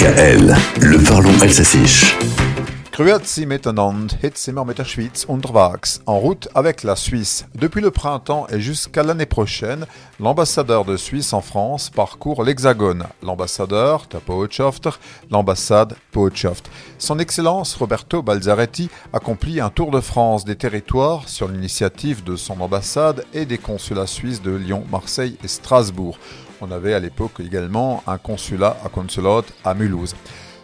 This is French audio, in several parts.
DKL, le parlons alsacisch. Grüezi unterwegs, en route avec la Suisse. Depuis le printemps et jusqu'à l'année prochaine, l'ambassadeur de Suisse en France parcourt l'Hexagone. L'ambassadeur, der l'ambassade. Son Excellence Roberto Balzaretti accomplit un tour de France des territoires sur l'initiative de son ambassade et des consulats suisses de Lyon, Marseille et Strasbourg. On avait à l'époque également un consulat à Consulat à Mulhouse.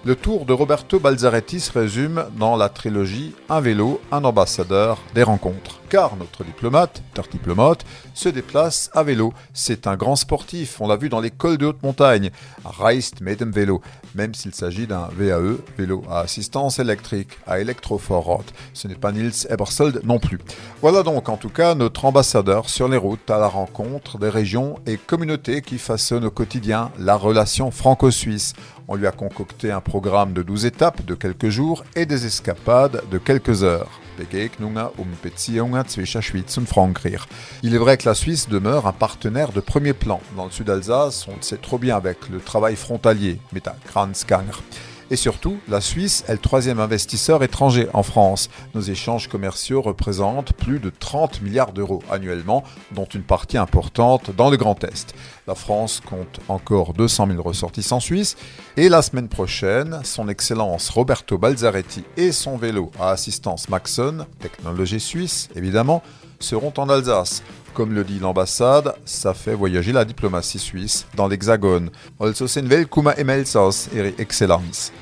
Le tour de Roberto Balzaretti se résume dans la trilogie Un vélo, un ambassadeur, des rencontres. Car notre diplomate, der diplomate, se déplace à vélo. C'est un grand sportif, on l'a vu dans l'école de haute montagne. Reist mit dem Vélo, même s'il s'agit d'un VAE, vélo à assistance électrique, à Elektrofahrrad. Ce n'est pas Nils Ebersold non plus. Voilà donc en tout cas notre ambassadeur sur les routes à la rencontre des régions et communautés qui façonnent au quotidien la relation franco-suisse. On lui a concocté un programme de 12 étapes de quelques jours et des escapades de quelques heures. Begegnungen um Beziehungen zwischen Schweiz und Frankreich. Il est vrai que la Suisse demeure un partenaire de premier plan. Dans le sud d'Alsace, on le sait trop bien avec le travail frontalier, mit Kranzganger. Et surtout, la Suisse est le troisième investisseur étranger en France. Nos échanges commerciaux représentent plus de 30 milliards d'euros annuellement, dont une partie importante dans le Grand Est. La France compte encore 200 000 ressortissants suisses. Et la semaine prochaine, son Excellence Roberto Balzaretti et son vélo à assistance Maxon, technologie suisse évidemment, seront en Alsace. Comme le dit l'ambassade, ça fait voyager la diplomatie suisse dans l'Hexagone. Also Exzellenz.